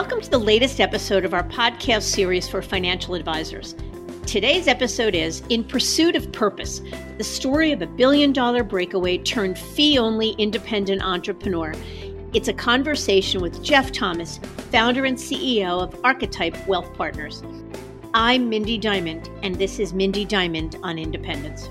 Welcome to the latest episode of our podcast series for financial advisors. Today's episode is In Pursuit of Purpose, the story of a billion dollar breakaway turned fee only independent entrepreneur. It's a conversation with Jeff Thomas, founder and CEO of Archetype Wealth Partners. I'm Mindy Diamond, and this is Mindy Diamond on Independence.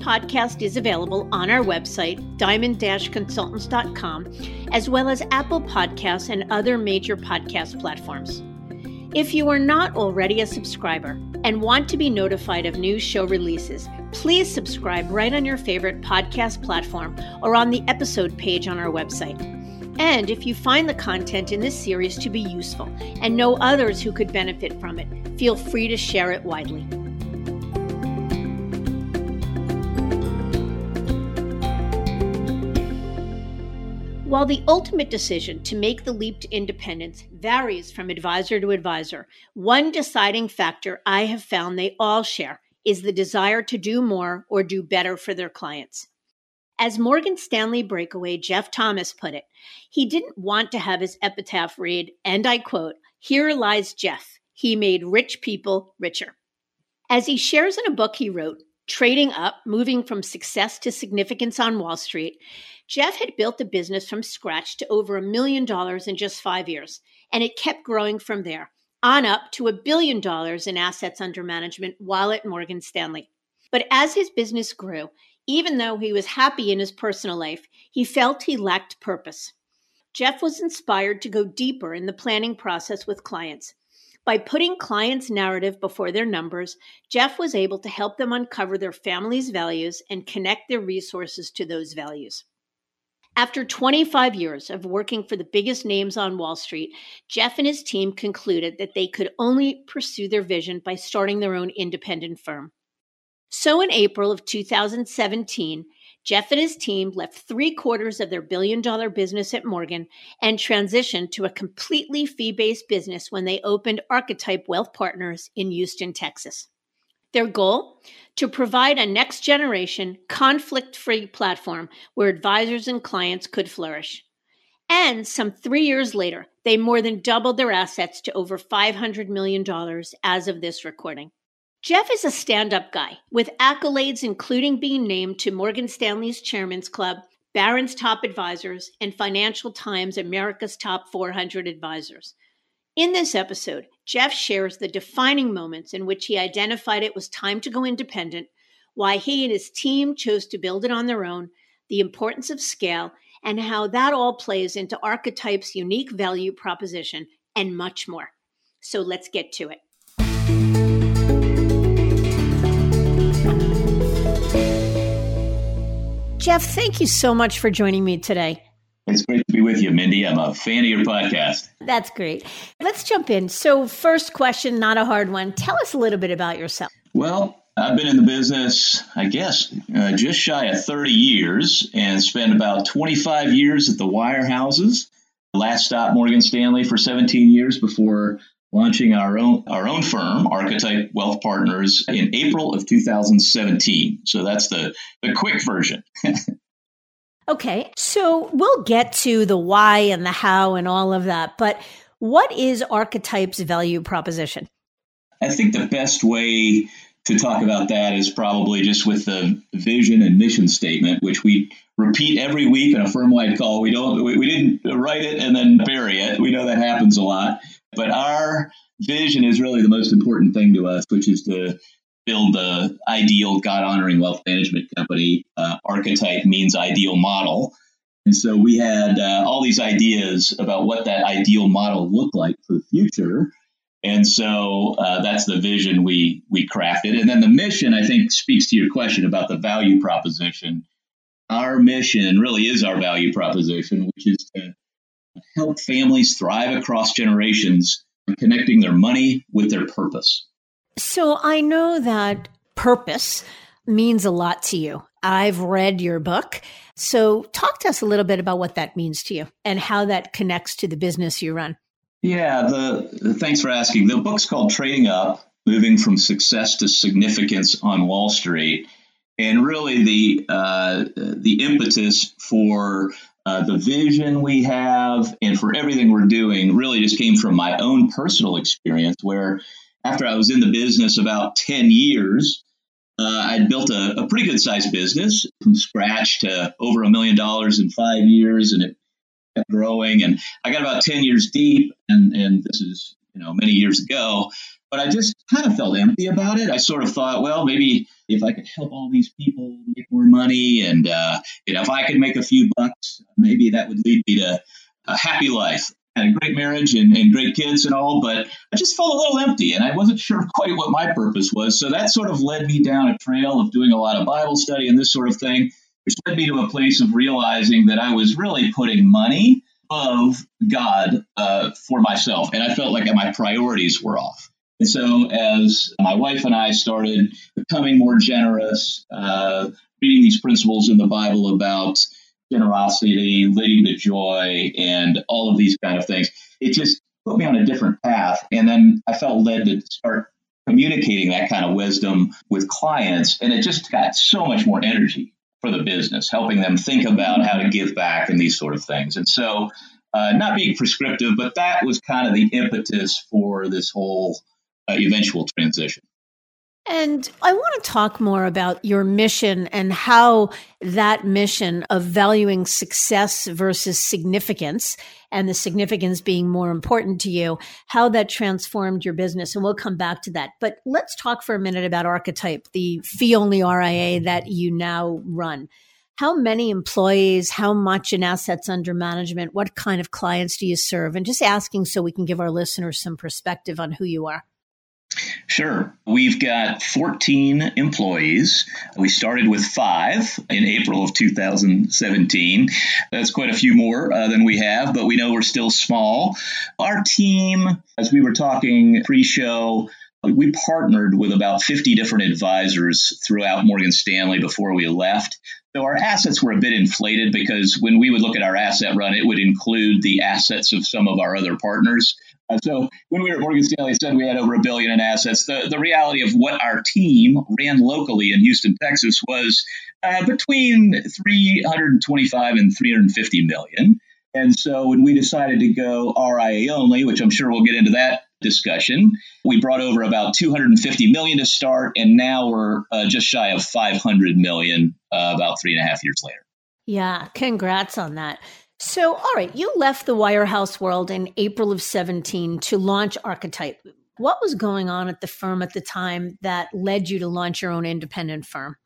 Podcast is available on our website, diamond consultants.com, as well as Apple Podcasts and other major podcast platforms. If you are not already a subscriber and want to be notified of new show releases, please subscribe right on your favorite podcast platform or on the episode page on our website. And if you find the content in this series to be useful and know others who could benefit from it, feel free to share it widely. While the ultimate decision to make the leap to independence varies from advisor to advisor, one deciding factor I have found they all share is the desire to do more or do better for their clients. As Morgan Stanley breakaway Jeff Thomas put it, he didn't want to have his epitaph read, and I quote, Here lies Jeff. He made rich people richer. As he shares in a book he wrote, Trading Up Moving from Success to Significance on Wall Street, Jeff had built the business from scratch to over a million dollars in just five years, and it kept growing from there, on up to a billion dollars in assets under management while at Morgan Stanley. But as his business grew, even though he was happy in his personal life, he felt he lacked purpose. Jeff was inspired to go deeper in the planning process with clients. By putting clients' narrative before their numbers, Jeff was able to help them uncover their family's values and connect their resources to those values. After 25 years of working for the biggest names on Wall Street, Jeff and his team concluded that they could only pursue their vision by starting their own independent firm. So in April of 2017, Jeff and his team left three quarters of their billion dollar business at Morgan and transitioned to a completely fee based business when they opened Archetype Wealth Partners in Houston, Texas. Their goal? To provide a next generation, conflict free platform where advisors and clients could flourish. And some three years later, they more than doubled their assets to over $500 million as of this recording. Jeff is a stand up guy with accolades including being named to Morgan Stanley's Chairman's Club, Barron's Top Advisors, and Financial Times America's Top 400 Advisors. In this episode, Jeff shares the defining moments in which he identified it was time to go independent, why he and his team chose to build it on their own, the importance of scale, and how that all plays into Archetype's unique value proposition, and much more. So let's get to it. Jeff, thank you so much for joining me today. It's great to be with you, Mindy. I'm a fan of your podcast. That's great. Let's jump in. So, first question, not a hard one. Tell us a little bit about yourself. Well, I've been in the business, I guess, uh, just shy of 30 years and spent about 25 years at the wirehouses. Last stop, Morgan Stanley, for 17 years before launching our own our own firm, Archetype Wealth Partners, in April of 2017. So that's the the quick version. Okay, so we'll get to the why and the how and all of that, but what is Archetype's value proposition? I think the best way to talk about that is probably just with the vision and mission statement, which we repeat every week in a firm-wide call. We don't, we, we didn't write it and then bury it. We know that happens a lot, but our vision is really the most important thing to us, which is to build the ideal God honoring wealth management company. Uh, archetype means ideal model. And so we had uh, all these ideas about what that ideal model looked like for the future. And so uh, that's the vision we we crafted. And then the mission, I think, speaks to your question about the value proposition. Our mission really is our value proposition, which is to help families thrive across generations connecting their money with their purpose. So I know that purpose means a lot to you. I've read your book. So talk to us a little bit about what that means to you and how that connects to the business you run. Yeah, the thanks for asking. The book's called Trading Up: Moving from Success to Significance on Wall Street, and really the uh, the impetus for uh, the vision we have and for everything we're doing really just came from my own personal experience where after I was in the business about 10 years, uh, I'd built a, a pretty good sized business from scratch to over a million dollars in five years, and it kept growing. And I got about 10 years deep, and, and this is you know many years ago, but I just kind of felt empty about it. I sort of thought, well, maybe if I could help all these people make more money, and uh, you know, if I could make a few bucks, maybe that would lead me to a happy life had a great marriage and, and great kids and all, but I just felt a little empty and I wasn't sure quite what my purpose was. So that sort of led me down a trail of doing a lot of Bible study and this sort of thing, which led me to a place of realizing that I was really putting money of God uh, for myself. And I felt like my priorities were off. And so as my wife and I started becoming more generous, uh, reading these principles in the Bible about generosity, leading to joy, and all of these kind of things. It just put me on a different path. And then I felt led to start communicating that kind of wisdom with clients. And it just got so much more energy for the business, helping them think about how to give back and these sort of things. And so, uh, not being prescriptive, but that was kind of the impetus for this whole uh, eventual transition. And I want to talk more about your mission and how that mission of valuing success versus significance and the significance being more important to you, how that transformed your business. And we'll come back to that. But let's talk for a minute about Archetype, the fee only RIA that you now run. How many employees, how much in assets under management, what kind of clients do you serve? And just asking so we can give our listeners some perspective on who you are. Sure. We've got 14 employees. We started with five in April of 2017. That's quite a few more uh, than we have, but we know we're still small. Our team, as we were talking pre show, we partnered with about 50 different advisors throughout Morgan Stanley before we left. So our assets were a bit inflated because when we would look at our asset run, it would include the assets of some of our other partners. Uh, so when we were at Morgan Stanley, said we had over a billion in assets. The, the reality of what our team ran locally in Houston, Texas was uh, between 325 and 350 million. And so when we decided to go RIA only, which I'm sure we'll get into that discussion, we brought over about 250 million to start, and now we're uh, just shy of 500 million uh, about three and a half years later. Yeah, congrats on that. So, all right, you left the wirehouse world in April of 17 to launch Archetype. What was going on at the firm at the time that led you to launch your own independent firm?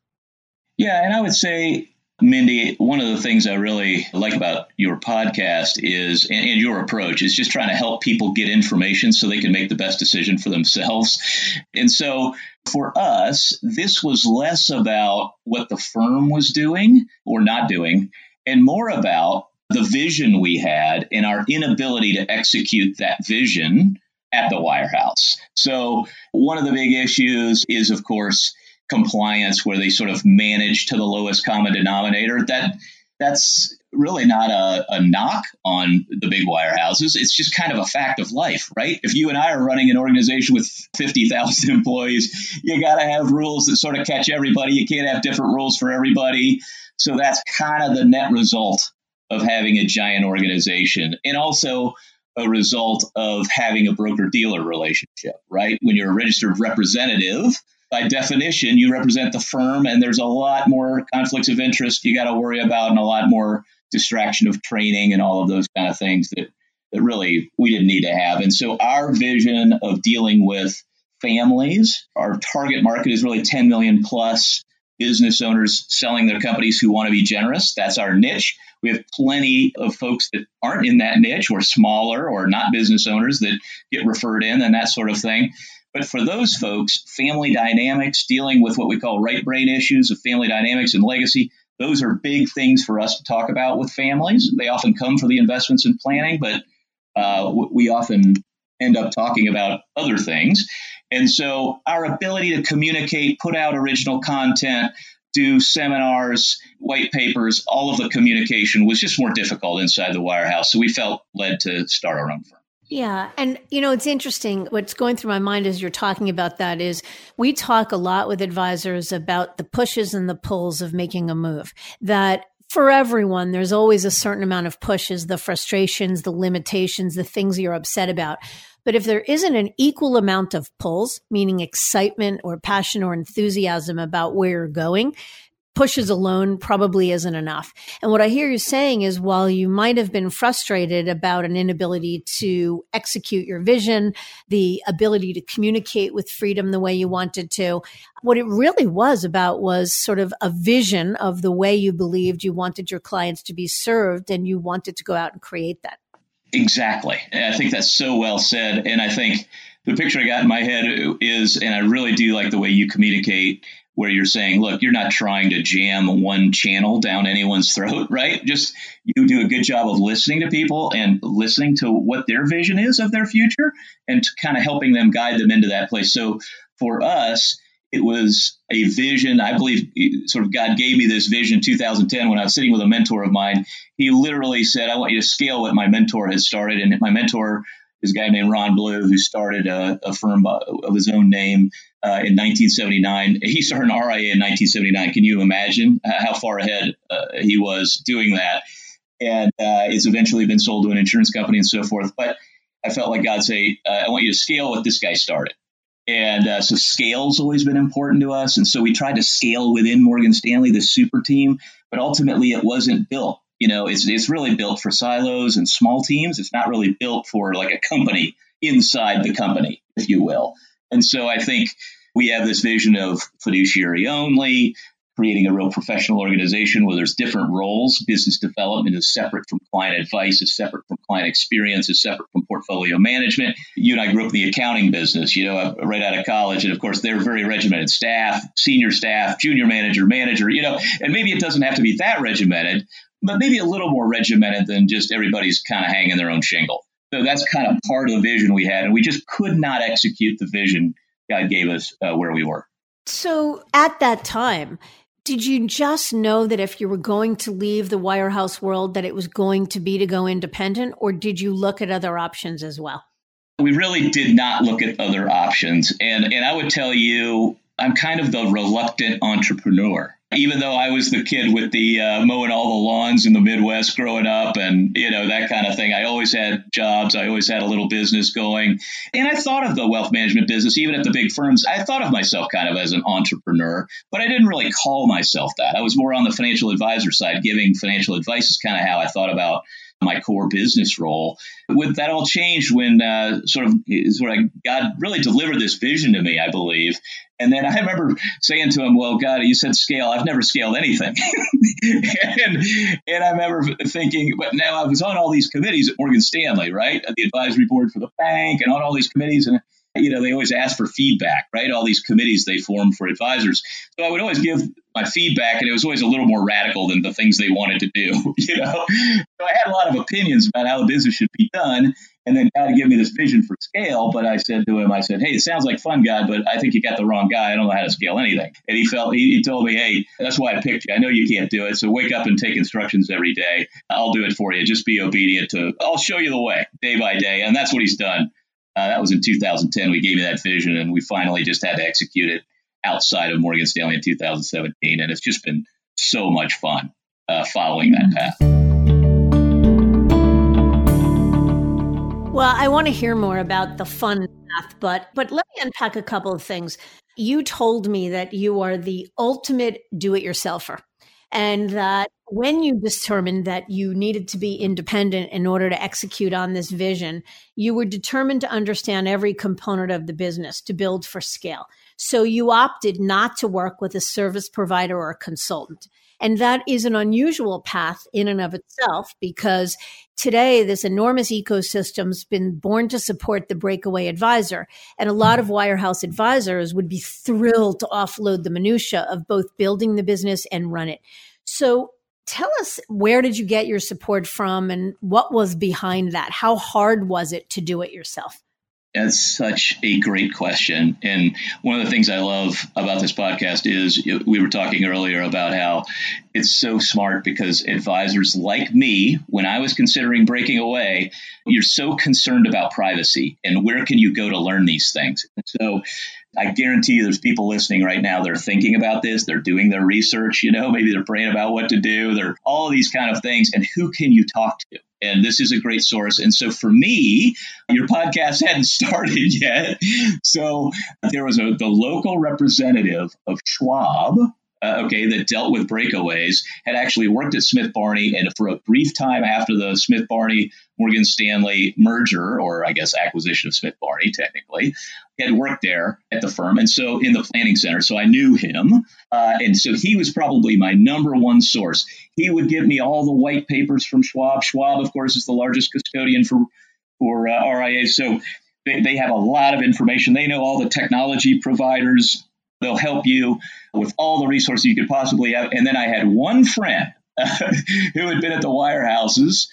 Yeah, and I would say, Mindy, one of the things I really like about your podcast is, and, and your approach, is just trying to help people get information so they can make the best decision for themselves. And so, for us, this was less about what the firm was doing or not doing, and more about the vision we had and our inability to execute that vision at the wirehouse. So, one of the big issues is, of course, compliance, where they sort of manage to the lowest common denominator. That that's really not a, a knock on the big wirehouses. It's just kind of a fact of life, right? If you and I are running an organization with 50,000 employees, you got to have rules that sort of catch everybody. You can't have different rules for everybody. So that's kind of the net result of having a giant organization and also a result of having a broker dealer relationship, right? When you're a registered representative, by definition, you represent the firm, and there's a lot more conflicts of interest you got to worry about, and a lot more distraction of training and all of those kind of things that, that really we didn't need to have. And so, our vision of dealing with families, our target market is really 10 million plus business owners selling their companies who want to be generous. That's our niche. We have plenty of folks that aren't in that niche or smaller or not business owners that get referred in and that sort of thing. But for those folks, family dynamics, dealing with what we call right brain issues of family dynamics and legacy, those are big things for us to talk about with families. They often come for the investments and planning, but uh, we often end up talking about other things. And so our ability to communicate, put out original content, do seminars, white papers, all of the communication was just more difficult inside the wirehouse. So we felt led to start our own firm. Yeah. And, you know, it's interesting. What's going through my mind as you're talking about that is we talk a lot with advisors about the pushes and the pulls of making a move. That for everyone, there's always a certain amount of pushes, the frustrations, the limitations, the things you're upset about. But if there isn't an equal amount of pulls, meaning excitement or passion or enthusiasm about where you're going, pushes alone probably isn't enough. And what I hear you saying is while you might have been frustrated about an inability to execute your vision, the ability to communicate with freedom the way you wanted to, what it really was about was sort of a vision of the way you believed you wanted your clients to be served and you wanted to go out and create that. Exactly. I think that's so well said. And I think the picture I got in my head is, and I really do like the way you communicate where you're saying, look, you're not trying to jam one channel down anyone's throat, right? Just you do a good job of listening to people and listening to what their vision is of their future and kind of helping them guide them into that place. So for us, it was a vision. I believe sort of God gave me this vision in 2010 when I was sitting with a mentor of mine. He literally said, I want you to scale what my mentor has started. And my mentor is a guy named Ron Blue, who started a, a firm of his own name uh, in 1979. He started an RIA in 1979. Can you imagine how far ahead uh, he was doing that? And uh, it's eventually been sold to an insurance company and so forth. But I felt like God say, uh, I want you to scale what this guy started. And uh, so scale's always been important to us. And so we tried to scale within Morgan Stanley, the super team, but ultimately it wasn't built you know, it's, it's really built for silos and small teams. It's not really built for like a company inside the company, if you will. And so I think we have this vision of fiduciary only, creating a real professional organization where there's different roles. Business development is separate from client advice, is separate from client experience, is separate from portfolio management. You and I grew up in the accounting business, you know, right out of college. And of course, they're very regimented staff, senior staff, junior manager, manager, you know, and maybe it doesn't have to be that regimented, but maybe a little more regimented than just everybody's kind of hanging their own shingle. So that's kind of part of the vision we had. And we just could not execute the vision God gave us uh, where we were. So at that time, did you just know that if you were going to leave the wirehouse world that it was going to be to go independent or did you look at other options as well? We really did not look at other options. And and i would tell you i'm kind of the reluctant entrepreneur even though I was the kid with the uh, mowing all the lawns in the Midwest growing up and, you know, that kind of thing, I always had jobs. I always had a little business going. And I thought of the wealth management business, even at the big firms. I thought of myself kind of as an entrepreneur, but I didn't really call myself that. I was more on the financial advisor side. Giving financial advice is kind of how I thought about my core business role. With that all changed when uh, sort of sort of God really delivered this vision to me, I believe. And then I remember saying to him, "Well, God, you said scale. I've never scaled anything." and and I remember thinking, but now I was on all these committees at Morgan Stanley, right, the advisory board for the bank, and on all these committees, and you know, they always ask for feedback, right? All these committees they form for advisors. So I would always give my feedback, and it was always a little more radical than the things they wanted to do, you know? So I had a lot of opinions about how the business should be done. And then God gave me this vision for scale. But I said to him, I said, Hey, it sounds like fun, God, but I think you got the wrong guy. I don't know how to scale anything. And he felt, he, he told me, Hey, that's why I picked you. I know you can't do it. So wake up and take instructions every day. I'll do it for you. Just be obedient to, I'll show you the way day by day. And that's what he's done. Uh, that was in 2010. We gave me that vision, and we finally just had to execute it outside of Morgan Stanley in 2017. And it's just been so much fun uh, following that path. Well, I want to hear more about the fun path, but but let me unpack a couple of things. You told me that you are the ultimate do-it-yourselfer and that when you determined that you needed to be independent in order to execute on this vision, you were determined to understand every component of the business to build for scale. So you opted not to work with a service provider or a consultant. And that is an unusual path in and of itself because today this enormous ecosystem's been born to support the breakaway advisor. And a lot of mm-hmm. wirehouse advisors would be thrilled to offload the minutia of both building the business and run it. So tell us where did you get your support from and what was behind that? How hard was it to do it yourself? That's such a great question. And one of the things I love about this podcast is we were talking earlier about how it's so smart because advisors like me, when I was considering breaking away, you're so concerned about privacy and where can you go to learn these things. so I guarantee you there's people listening right now. They're thinking about this. They're doing their research. You know, maybe they're praying about what to do. They're all these kind of things. And who can you talk to? And this is a great source. And so for me, your podcast hadn't started yet. So there was a, the local representative of Schwab uh, okay, that dealt with breakaways, had actually worked at Smith Barney, and for a brief time after the Smith Barney Morgan Stanley merger, or I guess acquisition of Smith Barney, technically, had worked there at the firm, and so in the planning center. So I knew him, uh, and so he was probably my number one source. He would give me all the white papers from Schwab. Schwab, of course, is the largest custodian for for uh, RIAs, so they, they have a lot of information. They know all the technology providers They'll help you with all the resources you could possibly have. And then I had one friend who had been at the wirehouses,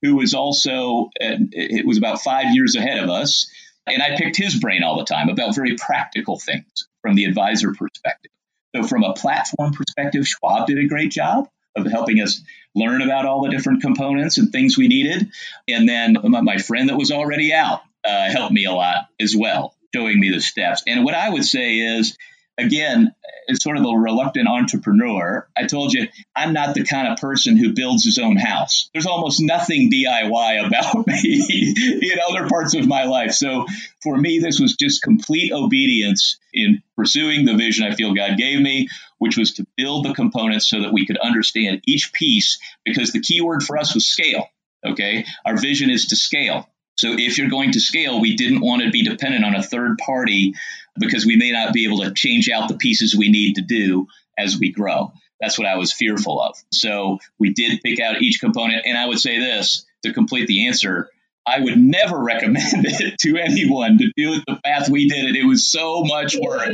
who was also, it was about five years ahead of us. And I picked his brain all the time about very practical things from the advisor perspective. So, from a platform perspective, Schwab did a great job of helping us learn about all the different components and things we needed. And then my friend that was already out uh, helped me a lot as well, showing me the steps. And what I would say is, again, as sort of a reluctant entrepreneur, I told you I'm not the kind of person who builds his own house. There's almost nothing DIY about me in other parts of my life. So for me, this was just complete obedience in pursuing the vision I feel God gave me, which was to build the components so that we could understand each piece, because the key word for us was scale. Okay. Our vision is to scale. So if you're going to scale, we didn't want to be dependent on a third party because we may not be able to change out the pieces we need to do as we grow. That's what I was fearful of. So we did pick out each component. And I would say this to complete the answer I would never recommend it to anyone to do it the path we did it. It was so much work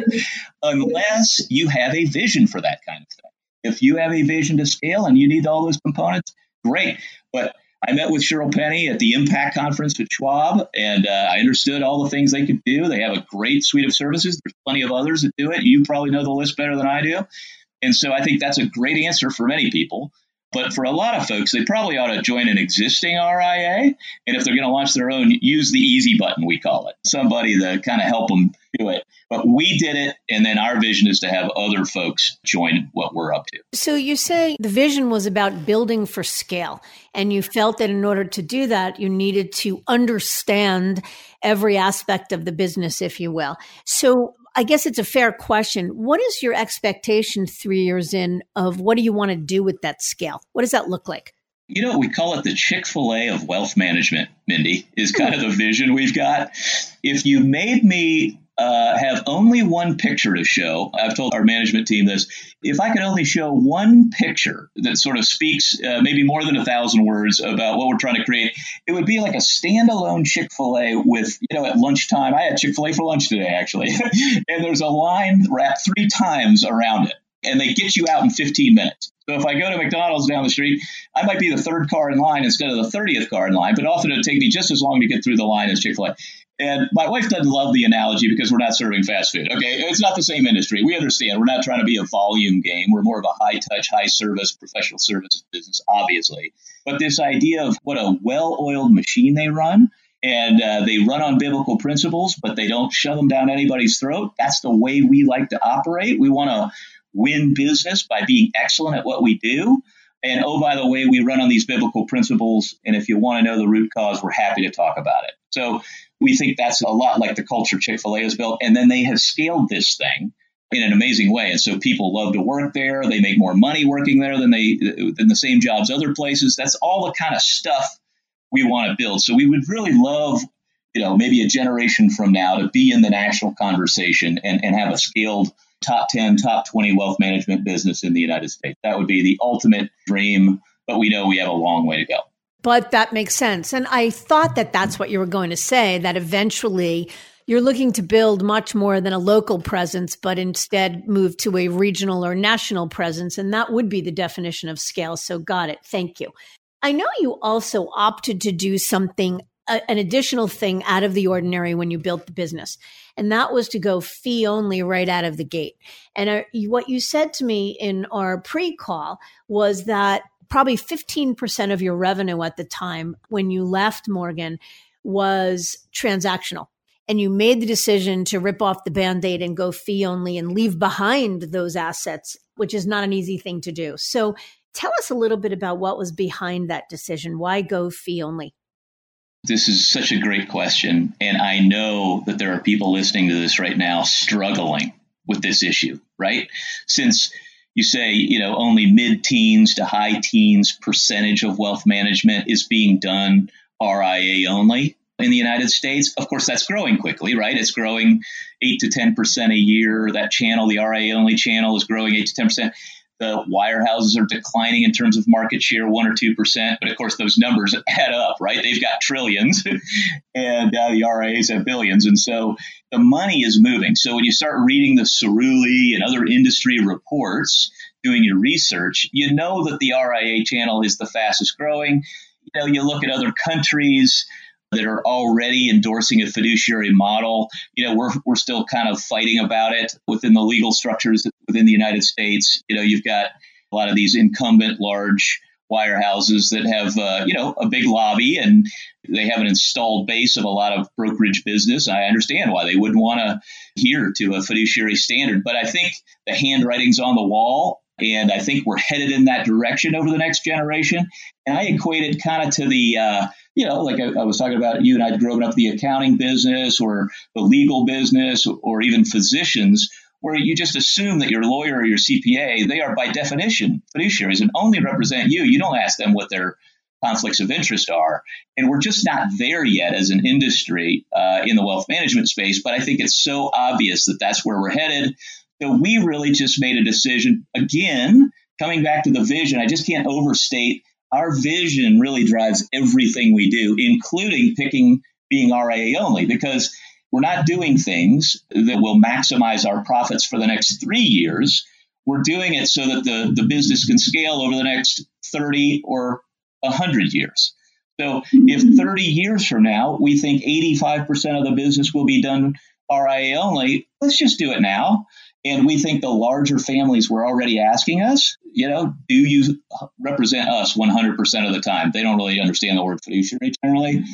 unless you have a vision for that kind of thing. If you have a vision to scale and you need all those components, great. But I met with Cheryl Penny at the Impact Conference with Schwab, and uh, I understood all the things they could do. They have a great suite of services. There's plenty of others that do it. You probably know the list better than I do. And so I think that's a great answer for many people. But for a lot of folks, they probably ought to join an existing RIA. And if they're going to launch their own, use the easy button, we call it. Somebody to kind of help them do it. But we did it. And then our vision is to have other folks join what we're up to. So you say the vision was about building for scale. And you felt that in order to do that, you needed to understand every aspect of the business, if you will. So I guess it's a fair question. What is your expectation three years in of what do you want to do with that scale? What does that look like? You know, we call it the Chick fil A of wealth management, Mindy, is kind of the vision we've got. If you made me uh, have only one picture to show. I've told our management team this. If I could only show one picture that sort of speaks uh, maybe more than a thousand words about what we're trying to create, it would be like a standalone Chick fil A with, you know, at lunchtime. I had Chick fil A for lunch today, actually. and there's a line wrapped three times around it. And they get you out in 15 minutes. So if I go to McDonald's down the street, I might be the third car in line instead of the 30th car in line, but often it'll take me just as long to get through the line as Chick fil A. And my wife doesn't love the analogy because we're not serving fast food. Okay. It's not the same industry. We understand. We're not trying to be a volume game. We're more of a high touch, high service, professional services business, obviously. But this idea of what a well oiled machine they run and uh, they run on biblical principles, but they don't shove them down anybody's throat. That's the way we like to operate. We want to win business by being excellent at what we do. And oh, by the way, we run on these biblical principles. And if you want to know the root cause, we're happy to talk about it. So we think that's a lot like the culture Chick fil A has built. And then they have scaled this thing in an amazing way. And so people love to work there. They make more money working there than they than the same jobs other places. That's all the kind of stuff we want to build. So we would really love, you know, maybe a generation from now to be in the national conversation and, and have a scaled top 10, top 20 wealth management business in the United States. That would be the ultimate dream, but we know we have a long way to go. But that makes sense. And I thought that that's what you were going to say, that eventually you're looking to build much more than a local presence, but instead move to a regional or national presence. And that would be the definition of scale. So got it. Thank you. I know you also opted to do something a, an additional thing out of the ordinary when you built the business. And that was to go fee only right out of the gate. And uh, what you said to me in our pre call was that probably 15% of your revenue at the time when you left Morgan was transactional. And you made the decision to rip off the band aid and go fee only and leave behind those assets, which is not an easy thing to do. So tell us a little bit about what was behind that decision. Why go fee only? This is such a great question. And I know that there are people listening to this right now struggling with this issue, right? Since you say, you know, only mid teens to high teens percentage of wealth management is being done RIA only in the United States. Of course, that's growing quickly, right? It's growing 8 to 10% a year. That channel, the RIA only channel, is growing 8 to 10% the wirehouses are declining in terms of market share, one or two percent. But of course, those numbers add up, right? They've got trillions, and uh, the RIAs have billions, and so the money is moving. So when you start reading the Cerulli and other industry reports, doing your research, you know that the RIA channel is the fastest growing. You know, you look at other countries that are already endorsing a fiduciary model. You know, we're, we're still kind of fighting about it within the legal structures within the United States. You know, you've got a lot of these incumbent large wirehouses that have, uh, you know, a big lobby and they have an installed base of a lot of brokerage business. I understand why they wouldn't want to adhere to a fiduciary standard, but I think the handwriting's on the wall. And I think we're headed in that direction over the next generation. And I equate it kind of to the, uh, you know, like I, I, was talking about you and I'd grown up the accounting business or the legal business or even physicians, where you just assume that your lawyer or your CPA, they are by definition fiduciaries and only represent you. You don't ask them what their conflicts of interest are. And we're just not there yet as an industry uh, in the wealth management space. But I think it's so obvious that that's where we're headed. So we really just made a decision. Again, coming back to the vision, I just can't overstate our vision really drives everything we do, including picking being RIA only, because we're not doing things that will maximize our profits for the next three years. We're doing it so that the, the business can scale over the next 30 or 100 years. So if mm-hmm. 30 years from now we think 85% of the business will be done RIA only, let's just do it now. And we think the larger families were already asking us, you know, do you represent us 100% of the time? They don't really understand the word fiduciary generally.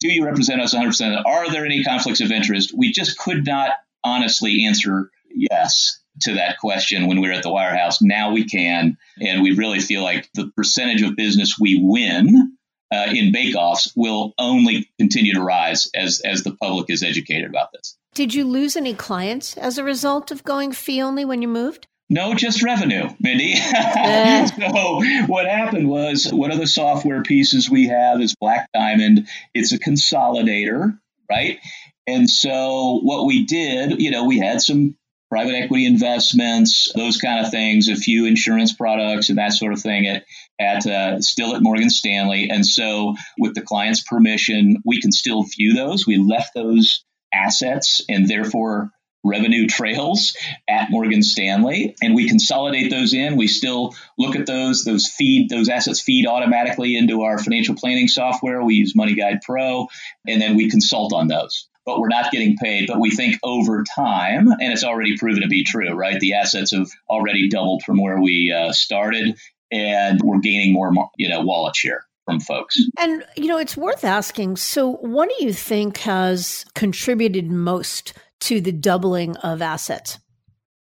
Do you represent us 100%? Are there any conflicts of interest? We just could not honestly answer yes to that question when we were at the wirehouse. Now we can. And we really feel like the percentage of business we win uh, in bake-offs will only continue to rise as as the public is educated about this. Did you lose any clients as a result of going fee only when you moved? No, just revenue, Mindy. so what happened was one of the software pieces we have is Black Diamond. It's a consolidator, right? And so what we did, you know, we had some private equity investments, those kind of things, a few insurance products and that sort of thing at, at uh, still at Morgan Stanley. And so with the client's permission, we can still view those. We left those assets and therefore revenue trails at Morgan Stanley and we consolidate those in. We still look at those, those feed, those assets feed automatically into our financial planning software. We use MoneyGuidePro and then we consult on those but we're not getting paid. But we think over time, and it's already proven to be true, right? The assets have already doubled from where we uh, started, and we're gaining more, you know, wallet share from folks. And you know, it's worth asking. So, what do you think has contributed most to the doubling of assets?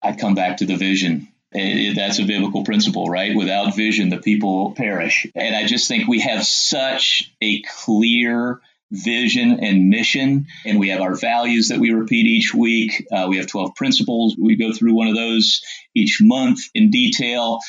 I come back to the vision. It, that's a biblical principle, right? Without vision, the people perish. And I just think we have such a clear vision and mission. And we have our values that we repeat each week. Uh, we have 12 principles. We go through one of those each month in detail.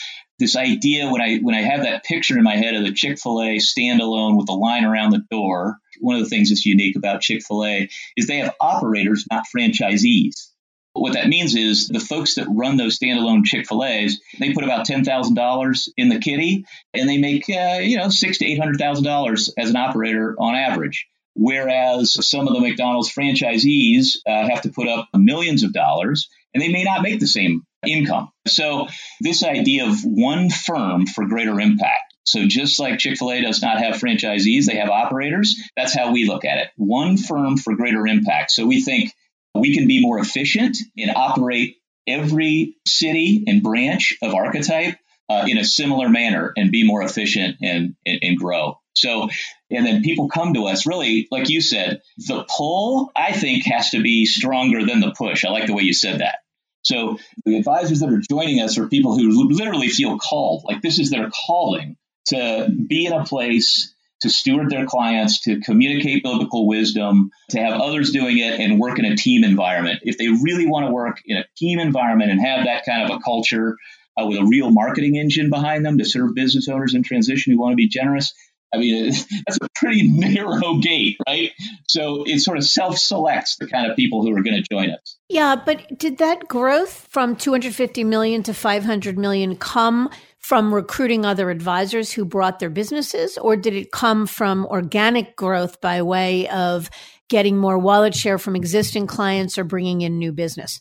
This idea when I when I have that picture in my head of the Chick-fil-A standalone with the line around the door, one of the things that's unique about Chick-fil-A is they have operators, not franchisees. What that means is the folks that run those standalone Chick Fil A's, they put about ten thousand dollars in the kitty, and they make uh, you know six to eight hundred thousand dollars as an operator on average. Whereas some of the McDonald's franchisees uh, have to put up millions of dollars, and they may not make the same income. So this idea of one firm for greater impact So just like Chick fil A does not have franchisees, they have operators. That's how we look at it. One firm for greater impact. So we think we can be more efficient and operate every city and branch of Archetype uh, in a similar manner and be more efficient and, and, and grow. So, and then people come to us really, like you said, the pull, I think, has to be stronger than the push. I like the way you said that. So the advisors that are joining us are people who literally feel called, like this is their calling to be in a place to steward their clients, to communicate biblical wisdom, to have others doing it and work in a team environment. If they really want to work in a team environment and have that kind of a culture uh, with a real marketing engine behind them to serve business owners in transition who want to be generous, I mean, that's a pretty narrow gate, right? So it sort of self selects the kind of people who are going to join us. Yeah, but did that growth from 250 million to 500 million come from recruiting other advisors who brought their businesses, or did it come from organic growth by way of getting more wallet share from existing clients or bringing in new business?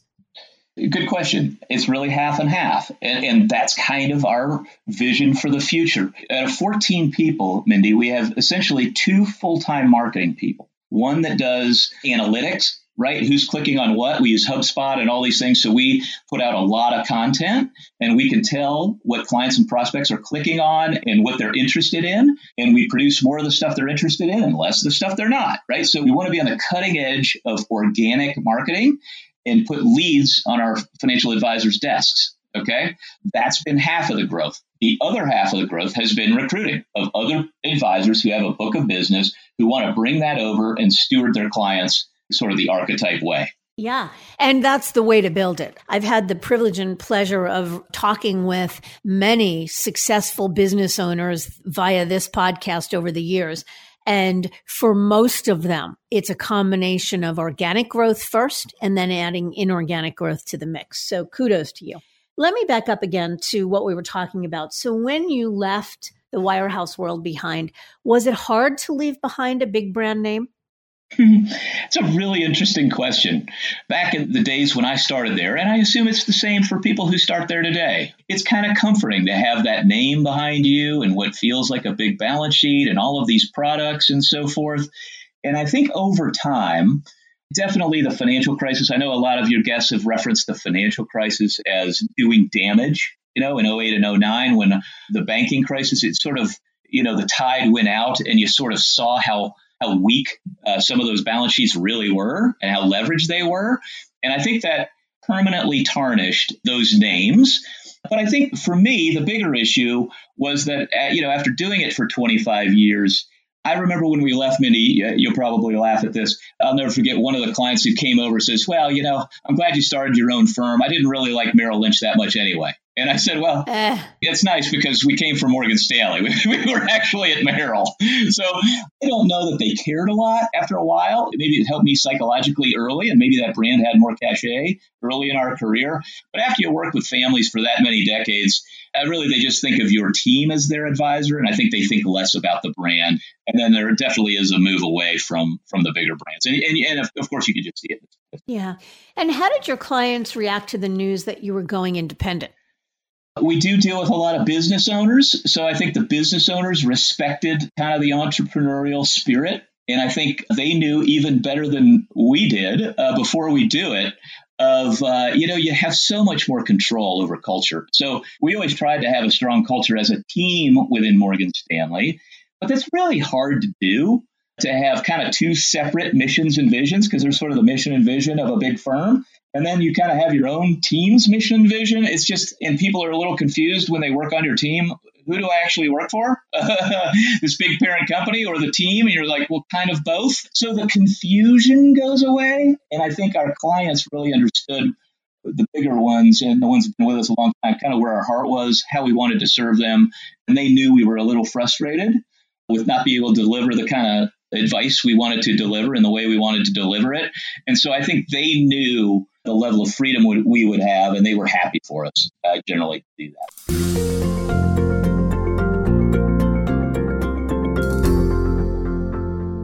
Good question. It's really half and half. And, and that's kind of our vision for the future. Out of 14 people, Mindy, we have essentially two full time marketing people one that does analytics, right? Who's clicking on what? We use HubSpot and all these things. So we put out a lot of content and we can tell what clients and prospects are clicking on and what they're interested in. And we produce more of the stuff they're interested in and less of the stuff they're not, right? So we want to be on the cutting edge of organic marketing and put leads on our financial advisors' desks. Okay. That's been half of the growth. The other half of the growth has been recruiting of other advisors who have a book of business who want to bring that over and steward their clients sort of the archetype way. Yeah. And that's the way to build it. I've had the privilege and pleasure of talking with many successful business owners via this podcast over the years. And for most of them, it's a combination of organic growth first and then adding inorganic growth to the mix. So kudos to you. Let me back up again to what we were talking about. So when you left the wirehouse world behind, was it hard to leave behind a big brand name? it's a really interesting question. Back in the days when I started there, and I assume it's the same for people who start there today, it's kind of comforting to have that name behind you and what feels like a big balance sheet and all of these products and so forth. And I think over time, definitely the financial crisis. I know a lot of your guests have referenced the financial crisis as doing damage. You know, in 08 and 09, when the banking crisis, it sort of, you know, the tide went out and you sort of saw how how weak uh, some of those balance sheets really were and how leveraged they were. And I think that permanently tarnished those names. But I think for me, the bigger issue was that, uh, you know, after doing it for 25 years, I remember when we left Mindy, you'll probably laugh at this. I'll never forget one of the clients who came over says, Well, you know, I'm glad you started your own firm. I didn't really like Merrill Lynch that much anyway. And I said, well, uh, it's nice because we came from Morgan Stanley. We, we, were actually at Merrill. So I don't know that they cared a lot after a while. Maybe it helped me psychologically early, and maybe that brand had more cachet early in our career. But after you work with families for that many decades, uh, really they just think of your team as their advisor. And I think they think less about the brand. And then there definitely is a move away from from the bigger brands. And, and, and of, of course, you can just see it. Yeah. And how did your clients react to the news that you were going independent? We do deal with a lot of business owners. So I think the business owners respected kind of the entrepreneurial spirit. And I think they knew even better than we did uh, before we do it of, uh, you know, you have so much more control over culture. So we always tried to have a strong culture as a team within Morgan Stanley, but that's really hard to do to have kind of two separate missions and visions because there's sort of the mission and vision of a big firm and then you kind of have your own team's mission and vision. It's just, and people are a little confused when they work on your team. Who do I actually work for? this big parent company or the team? And you're like, well, kind of both. So the confusion goes away. And I think our clients really understood the bigger ones and the ones that have been with us a long time, kind of where our heart was, how we wanted to serve them. And they knew we were a little frustrated with not being able to deliver the kind of advice we wanted to deliver and the way we wanted to deliver it. And so I think they knew the level of freedom we would have, and they were happy for us uh, generally to do that.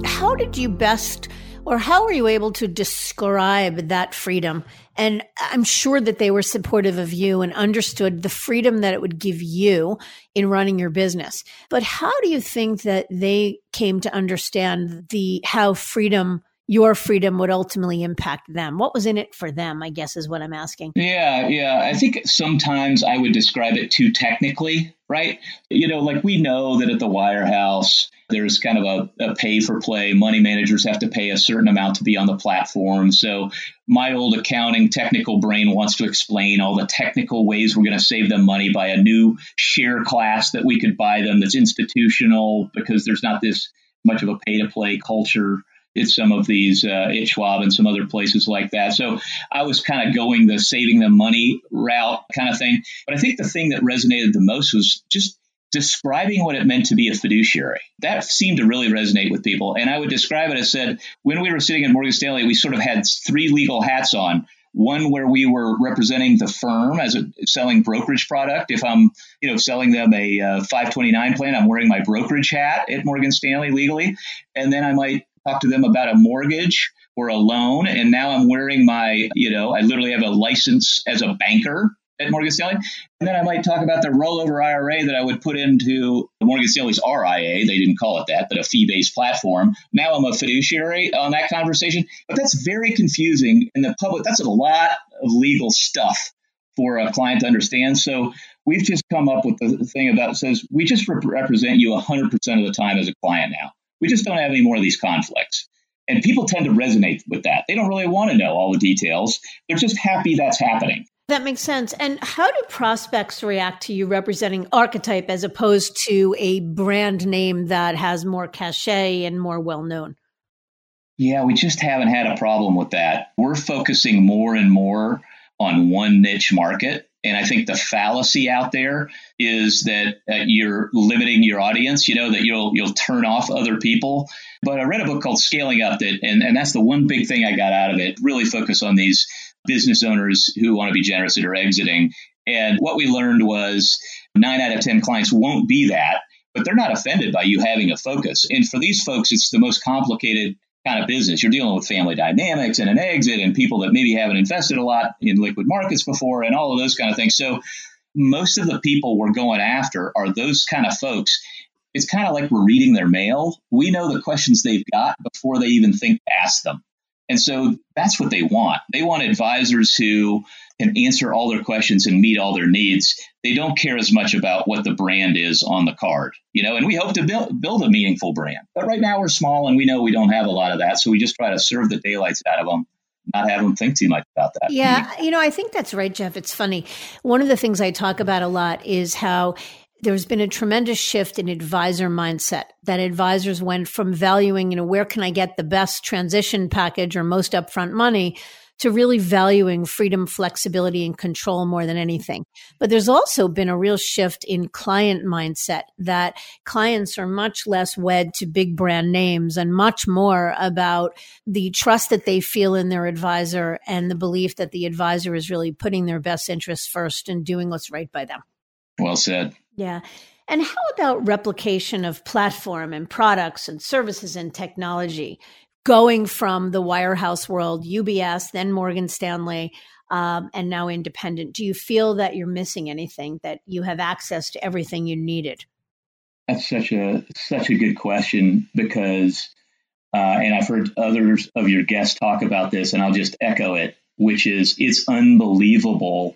How did you best or how were you able to describe that freedom? And I'm sure that they were supportive of you and understood the freedom that it would give you in running your business. But how do you think that they came to understand the how freedom your freedom would ultimately impact them. What was in it for them, I guess is what I'm asking. Yeah, yeah. I think sometimes I would describe it too technically, right? You know, like we know that at the wirehouse, there's kind of a, a pay for play. Money managers have to pay a certain amount to be on the platform. So my old accounting technical brain wants to explain all the technical ways we're going to save them money by a new share class that we could buy them that's institutional because there's not this much of a pay to play culture at some of these uh, Schwab and some other places like that. So I was kind of going the saving them money route kind of thing. But I think the thing that resonated the most was just describing what it meant to be a fiduciary. That seemed to really resonate with people. And I would describe it as said, when we were sitting at Morgan Stanley, we sort of had three legal hats on. One where we were representing the firm as a selling brokerage product. If I'm, you know, selling them a uh, 529 plan, I'm wearing my brokerage hat at Morgan Stanley legally, and then I might talk to them about a mortgage or a loan. And now I'm wearing my, you know, I literally have a license as a banker at Morgan Stanley. And then I might talk about the rollover IRA that I would put into Morgan Stanley's RIA. They didn't call it that, but a fee based platform. Now I'm a fiduciary on that conversation. But that's very confusing in the public. That's a lot of legal stuff for a client to understand. So we've just come up with the thing about says we just represent you 100% of the time as a client now. We just don't have any more of these conflicts. And people tend to resonate with that. They don't really want to know all the details. They're just happy that's happening. That makes sense. And how do prospects react to you representing archetype as opposed to a brand name that has more cachet and more well known? Yeah, we just haven't had a problem with that. We're focusing more and more on one niche market. And I think the fallacy out there is that uh, you're limiting your audience, you know, that you'll you'll turn off other people. But I read a book called Scaling Up that and, and that's the one big thing I got out of it. Really focus on these business owners who want to be generous that are exiting. And what we learned was nine out of 10 clients won't be that, but they're not offended by you having a focus. And for these folks, it's the most complicated kind of business. You're dealing with family dynamics and an exit and people that maybe haven't invested a lot in liquid markets before and all of those kind of things. So most of the people we're going after are those kind of folks. It's kind of like we're reading their mail. We know the questions they've got before they even think to ask them. And so that's what they want. They want advisors who can answer all their questions and meet all their needs. They don't care as much about what the brand is on the card, you know, and we hope to build, build a meaningful brand. But right now we're small and we know we don't have a lot of that. So we just try to serve the daylights out of them not have them think too much about that. Yeah, you know, I think that's right, Jeff. It's funny. One of the things I talk about a lot is how there's been a tremendous shift in advisor mindset that advisors went from valuing, you know, where can I get the best transition package or most upfront money to really valuing freedom, flexibility, and control more than anything. But there's also been a real shift in client mindset that clients are much less wed to big brand names and much more about the trust that they feel in their advisor and the belief that the advisor is really putting their best interests first and doing what's right by them. Well said. Yeah. And how about replication of platform and products and services and technology? Going from the wirehouse world, UBS, then Morgan Stanley, um, and now independent. Do you feel that you're missing anything, that you have access to everything you needed? That's such a such a good question because, uh, and I've heard others of your guests talk about this, and I'll just echo it, which is it's unbelievable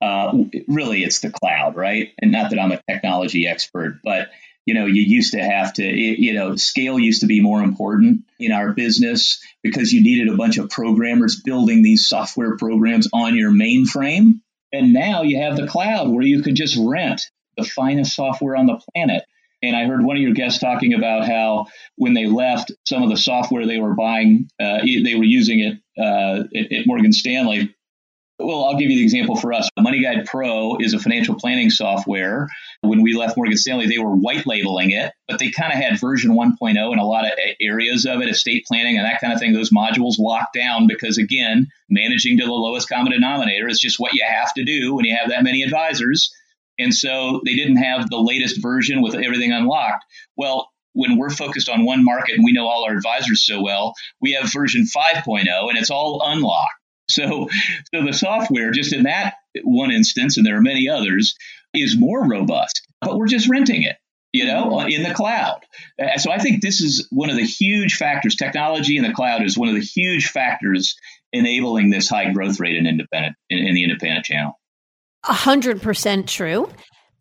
uh, really it's the cloud, right? And not that I'm a technology expert, but you know, you used to have to, you know, scale used to be more important in our business because you needed a bunch of programmers building these software programs on your mainframe. And now you have the cloud where you can just rent the finest software on the planet. And I heard one of your guests talking about how when they left, some of the software they were buying, uh, they were using it uh, at, at Morgan Stanley well, I'll give you the example for us. MoneyGuidePro is a financial planning software. When we left Morgan Stanley, they were white labeling it, but they kind of had version 1.0 in a lot of areas of it, estate planning and that kind of thing. Those modules locked down because, again, managing to the lowest common denominator is just what you have to do when you have that many advisors. And so they didn't have the latest version with everything unlocked. Well, when we're focused on one market and we know all our advisors so well, we have version 5.0 and it's all unlocked. So, so the software, just in that one instance, and there are many others, is more robust, but we're just renting it you know, mm-hmm. in the cloud. Uh, so I think this is one of the huge factors. Technology in the cloud is one of the huge factors enabling this high growth rate in independent in, in the independent channel. A hundred percent true.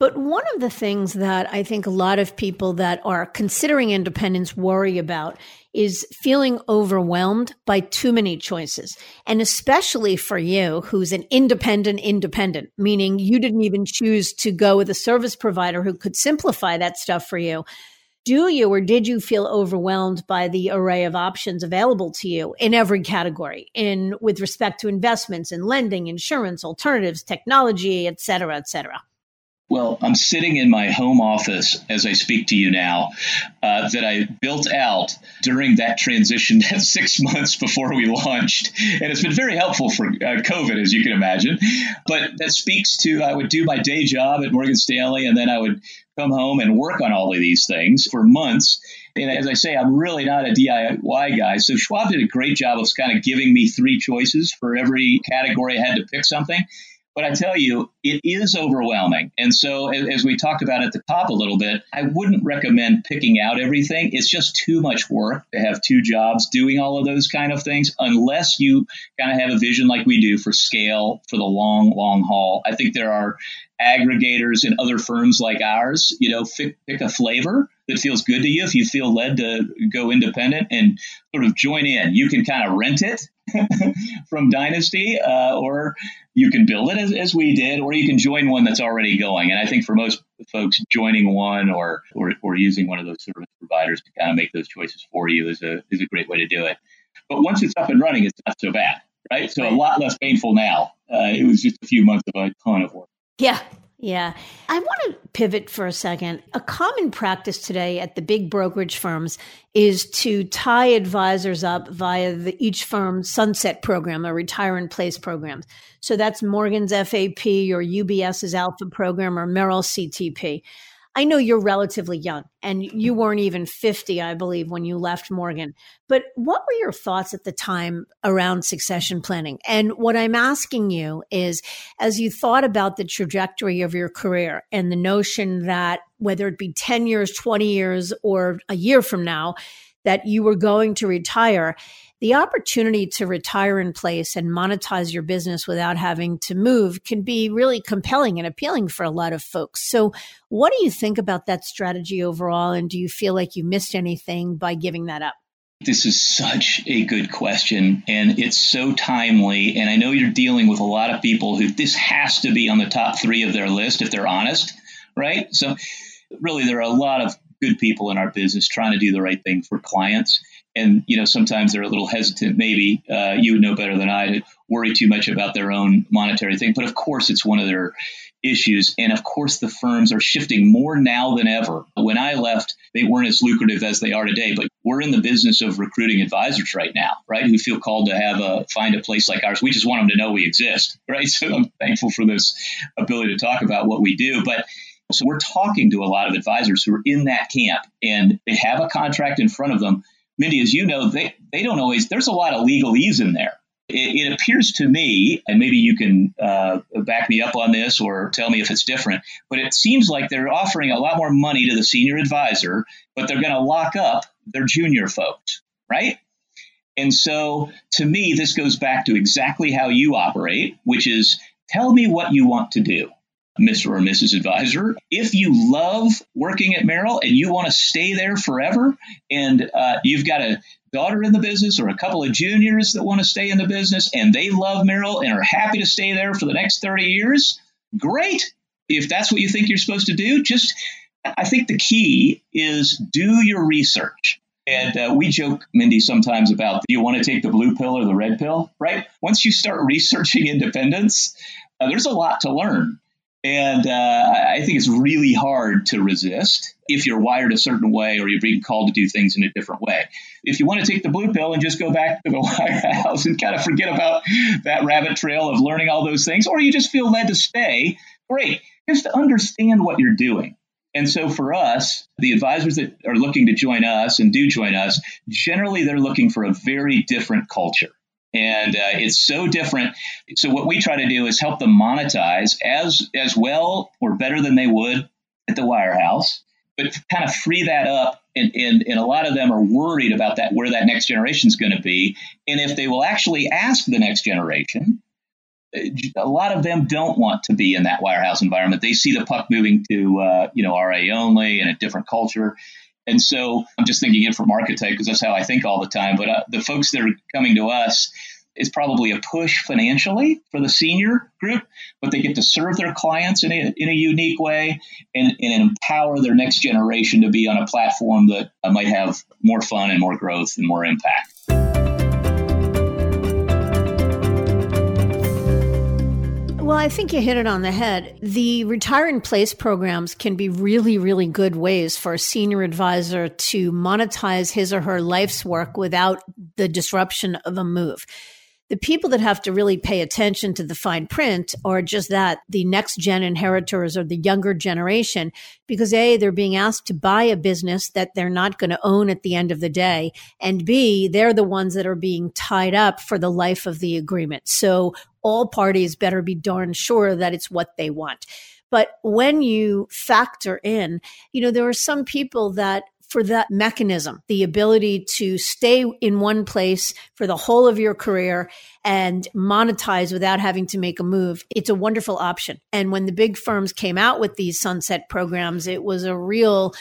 But one of the things that I think a lot of people that are considering independence worry about is feeling overwhelmed by too many choices. And especially for you, who's an independent independent, meaning you didn't even choose to go with a service provider who could simplify that stuff for you. Do you or did you feel overwhelmed by the array of options available to you in every category in with respect to investments and lending, insurance, alternatives, technology, et cetera, et cetera? Well, I'm sitting in my home office as I speak to you now uh, that I built out during that transition six months before we launched. And it's been very helpful for uh, COVID, as you can imagine. But that speaks to I would do my day job at Morgan Stanley, and then I would come home and work on all of these things for months. And as I say, I'm really not a DIY guy. So Schwab did a great job of kind of giving me three choices for every category I had to pick something. But I tell you, it is overwhelming. And so, as we talked about at the top a little bit, I wouldn't recommend picking out everything. It's just too much work to have two jobs doing all of those kind of things, unless you kind of have a vision like we do for scale for the long, long haul. I think there are aggregators and other firms like ours, you know, pick, pick a flavor that feels good to you. If you feel led to go independent and sort of join in, you can kind of rent it from Dynasty, uh, or you can build it as, as, we did, or you can join one that's already going. And I think for most folks, joining one or, or, or using one of those service providers to kind of make those choices for you is a is a great way to do it. But once it's up and running, it's not so bad, right? So a lot less painful now. Uh, it was just a few months of a ton of work. Yeah, yeah. I want to pivot for a second. A common practice today at the big brokerage firms is to tie advisors up via the, each firm's sunset program, a retire in place program. So that's Morgan's FAP or UBS's Alpha program or Merrill CTP. I know you're relatively young and you weren't even 50, I believe, when you left Morgan. But what were your thoughts at the time around succession planning? And what I'm asking you is as you thought about the trajectory of your career and the notion that whether it be 10 years, 20 years, or a year from now, that you were going to retire, the opportunity to retire in place and monetize your business without having to move can be really compelling and appealing for a lot of folks. So, what do you think about that strategy overall? And do you feel like you missed anything by giving that up? This is such a good question, and it's so timely. And I know you're dealing with a lot of people who this has to be on the top three of their list if they're honest, right? So, really, there are a lot of good people in our business trying to do the right thing for clients and you know sometimes they're a little hesitant maybe uh, you would know better than i to worry too much about their own monetary thing. But of course it's one of their issues. And of course the firms are shifting more now than ever. When i left they weren't as lucrative as they are today but we're in the business of recruiting advisors right now right? Who feel called to have a find a place like ours. We just want them to know we exist right? So i'm thankful for this ability to talk about what we do. But so we're talking to a lot of advisors who are in that camp and they have a contract in front of them Mindy, as you know, they, they don't always, there's a lot of legalese in there. It, it appears to me, and maybe you can uh, back me up on this or tell me if it's different, but it seems like they're offering a lot more money to the senior advisor, but they're going to lock up their junior folks, right? And so to me, this goes back to exactly how you operate, which is tell me what you want to do. Mr. or Mrs. Advisor. If you love working at Merrill and you want to stay there forever, and uh, you've got a daughter in the business or a couple of juniors that want to stay in the business and they love Merrill and are happy to stay there for the next 30 years, great. If that's what you think you're supposed to do, just I think the key is do your research. And uh, we joke, Mindy, sometimes about do you want to take the blue pill or the red pill, right? Once you start researching independence, uh, there's a lot to learn. And uh, I think it's really hard to resist if you're wired a certain way or you're being called to do things in a different way. If you want to take the blue pill and just go back to the wirehouse and kind of forget about that rabbit trail of learning all those things, or you just feel led to stay, great. Just understand what you're doing. And so for us, the advisors that are looking to join us and do join us, generally they're looking for a very different culture. And uh, it's so different. So what we try to do is help them monetize as as well or better than they would at the wirehouse, but kind of free that up. And, and, and a lot of them are worried about that where that next generation is going to be. And if they will actually ask the next generation, a lot of them don't want to be in that wirehouse environment. They see the puck moving to uh, you know RIA only and a different culture. And so I'm just thinking it from archetype because that's how I think all the time. But uh, the folks that are coming to us is probably a push financially for the senior group, but they get to serve their clients in a, in a unique way and, and empower their next generation to be on a platform that uh, might have more fun and more growth and more impact. Well, I think you hit it on the head. The retire in place programs can be really, really good ways for a senior advisor to monetize his or her life's work without the disruption of a move the people that have to really pay attention to the fine print are just that the next gen inheritors or the younger generation, because A, they're being asked to buy a business that they're not going to own at the end of the day. And B, they're the ones that are being tied up for the life of the agreement. So all parties better be darn sure that it's what they want. But when you factor in, you know, there are some people that for that mechanism, the ability to stay in one place for the whole of your career and monetize without having to make a move, it's a wonderful option. And when the big firms came out with these sunset programs, it was a real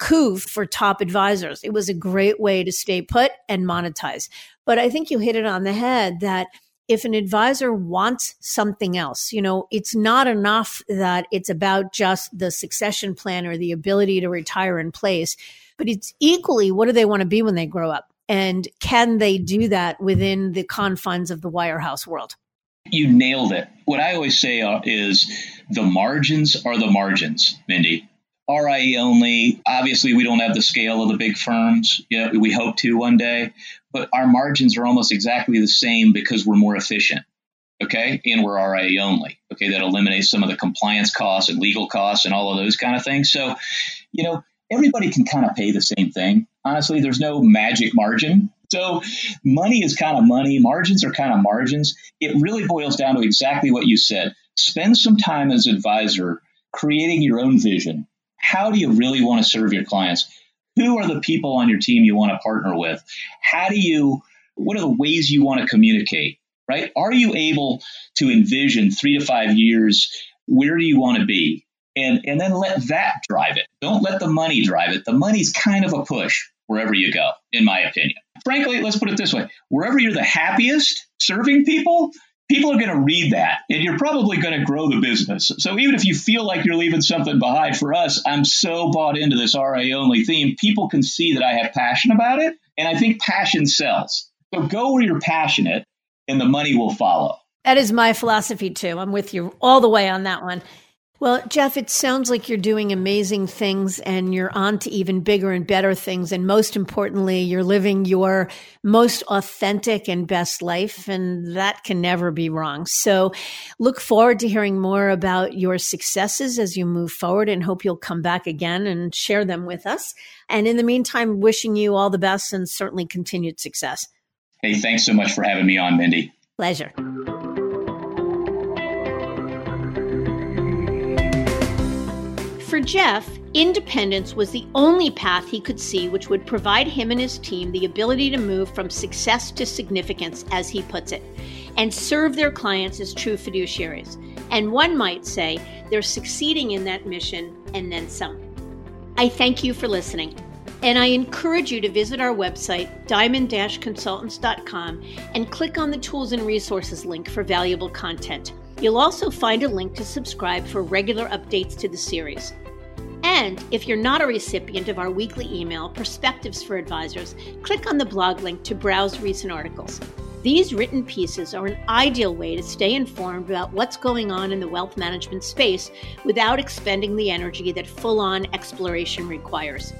coup for top advisors. It was a great way to stay put and monetize. But I think you hit it on the head that if an advisor wants something else, you know, it's not enough that it's about just the succession plan or the ability to retire in place but it's equally what do they want to be when they grow up? And can they do that within the confines of the wirehouse world? You nailed it. What I always say uh, is the margins are the margins, Mindy. RIA only. Obviously, we don't have the scale of the big firms. Yeah, we hope to one day, but our margins are almost exactly the same because we're more efficient. Okay, and we're RIA only. Okay, that eliminates some of the compliance costs and legal costs and all of those kind of things. So, you know, everybody can kind of pay the same thing. Honestly, there's no magic margin. So money is kind of money, margins are kind of margins. It really boils down to exactly what you said. Spend some time as advisor creating your own vision. How do you really want to serve your clients? Who are the people on your team you want to partner with? How do you what are the ways you want to communicate? Right? Are you able to envision 3 to 5 years where do you want to be? and and then let that drive it. Don't let the money drive it. The money's kind of a push wherever you go, in my opinion. Frankly, let's put it this way: wherever you're the happiest serving people, people are going to read that, and you're probably going to grow the business. So even if you feel like you're leaving something behind, for us, I'm so bought into this RIA only theme. People can see that I have passion about it, and I think passion sells. So go where you're passionate, and the money will follow. That is my philosophy too. I'm with you all the way on that one. Well, Jeff, it sounds like you're doing amazing things and you're on to even bigger and better things. And most importantly, you're living your most authentic and best life. And that can never be wrong. So look forward to hearing more about your successes as you move forward and hope you'll come back again and share them with us. And in the meantime, wishing you all the best and certainly continued success. Hey, thanks so much for having me on, Mindy. Pleasure. For Jeff, independence was the only path he could see which would provide him and his team the ability to move from success to significance, as he puts it, and serve their clients as true fiduciaries. And one might say they're succeeding in that mission and then some. I thank you for listening. And I encourage you to visit our website, diamond consultants.com, and click on the tools and resources link for valuable content. You'll also find a link to subscribe for regular updates to the series. And if you're not a recipient of our weekly email, Perspectives for Advisors, click on the blog link to browse recent articles. These written pieces are an ideal way to stay informed about what's going on in the wealth management space without expending the energy that full on exploration requires.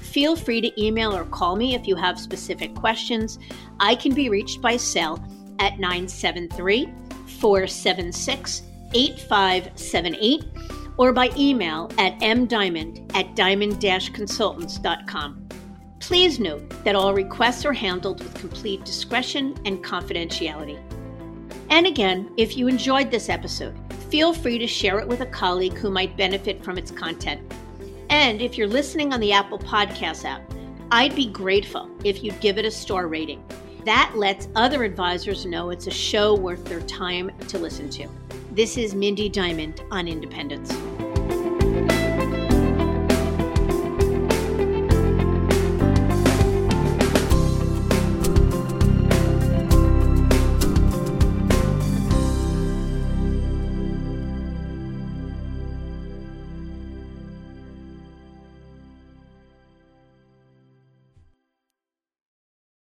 Feel free to email or call me if you have specific questions. I can be reached by cell at 973 476 8578 or by email at mdiamond at diamond-consultants.com. Please note that all requests are handled with complete discretion and confidentiality. And again, if you enjoyed this episode, feel free to share it with a colleague who might benefit from its content. And if you're listening on the Apple Podcast app, I'd be grateful if you'd give it a star rating. That lets other advisors know it's a show worth their time to listen to. This is Mindy Diamond on Independence.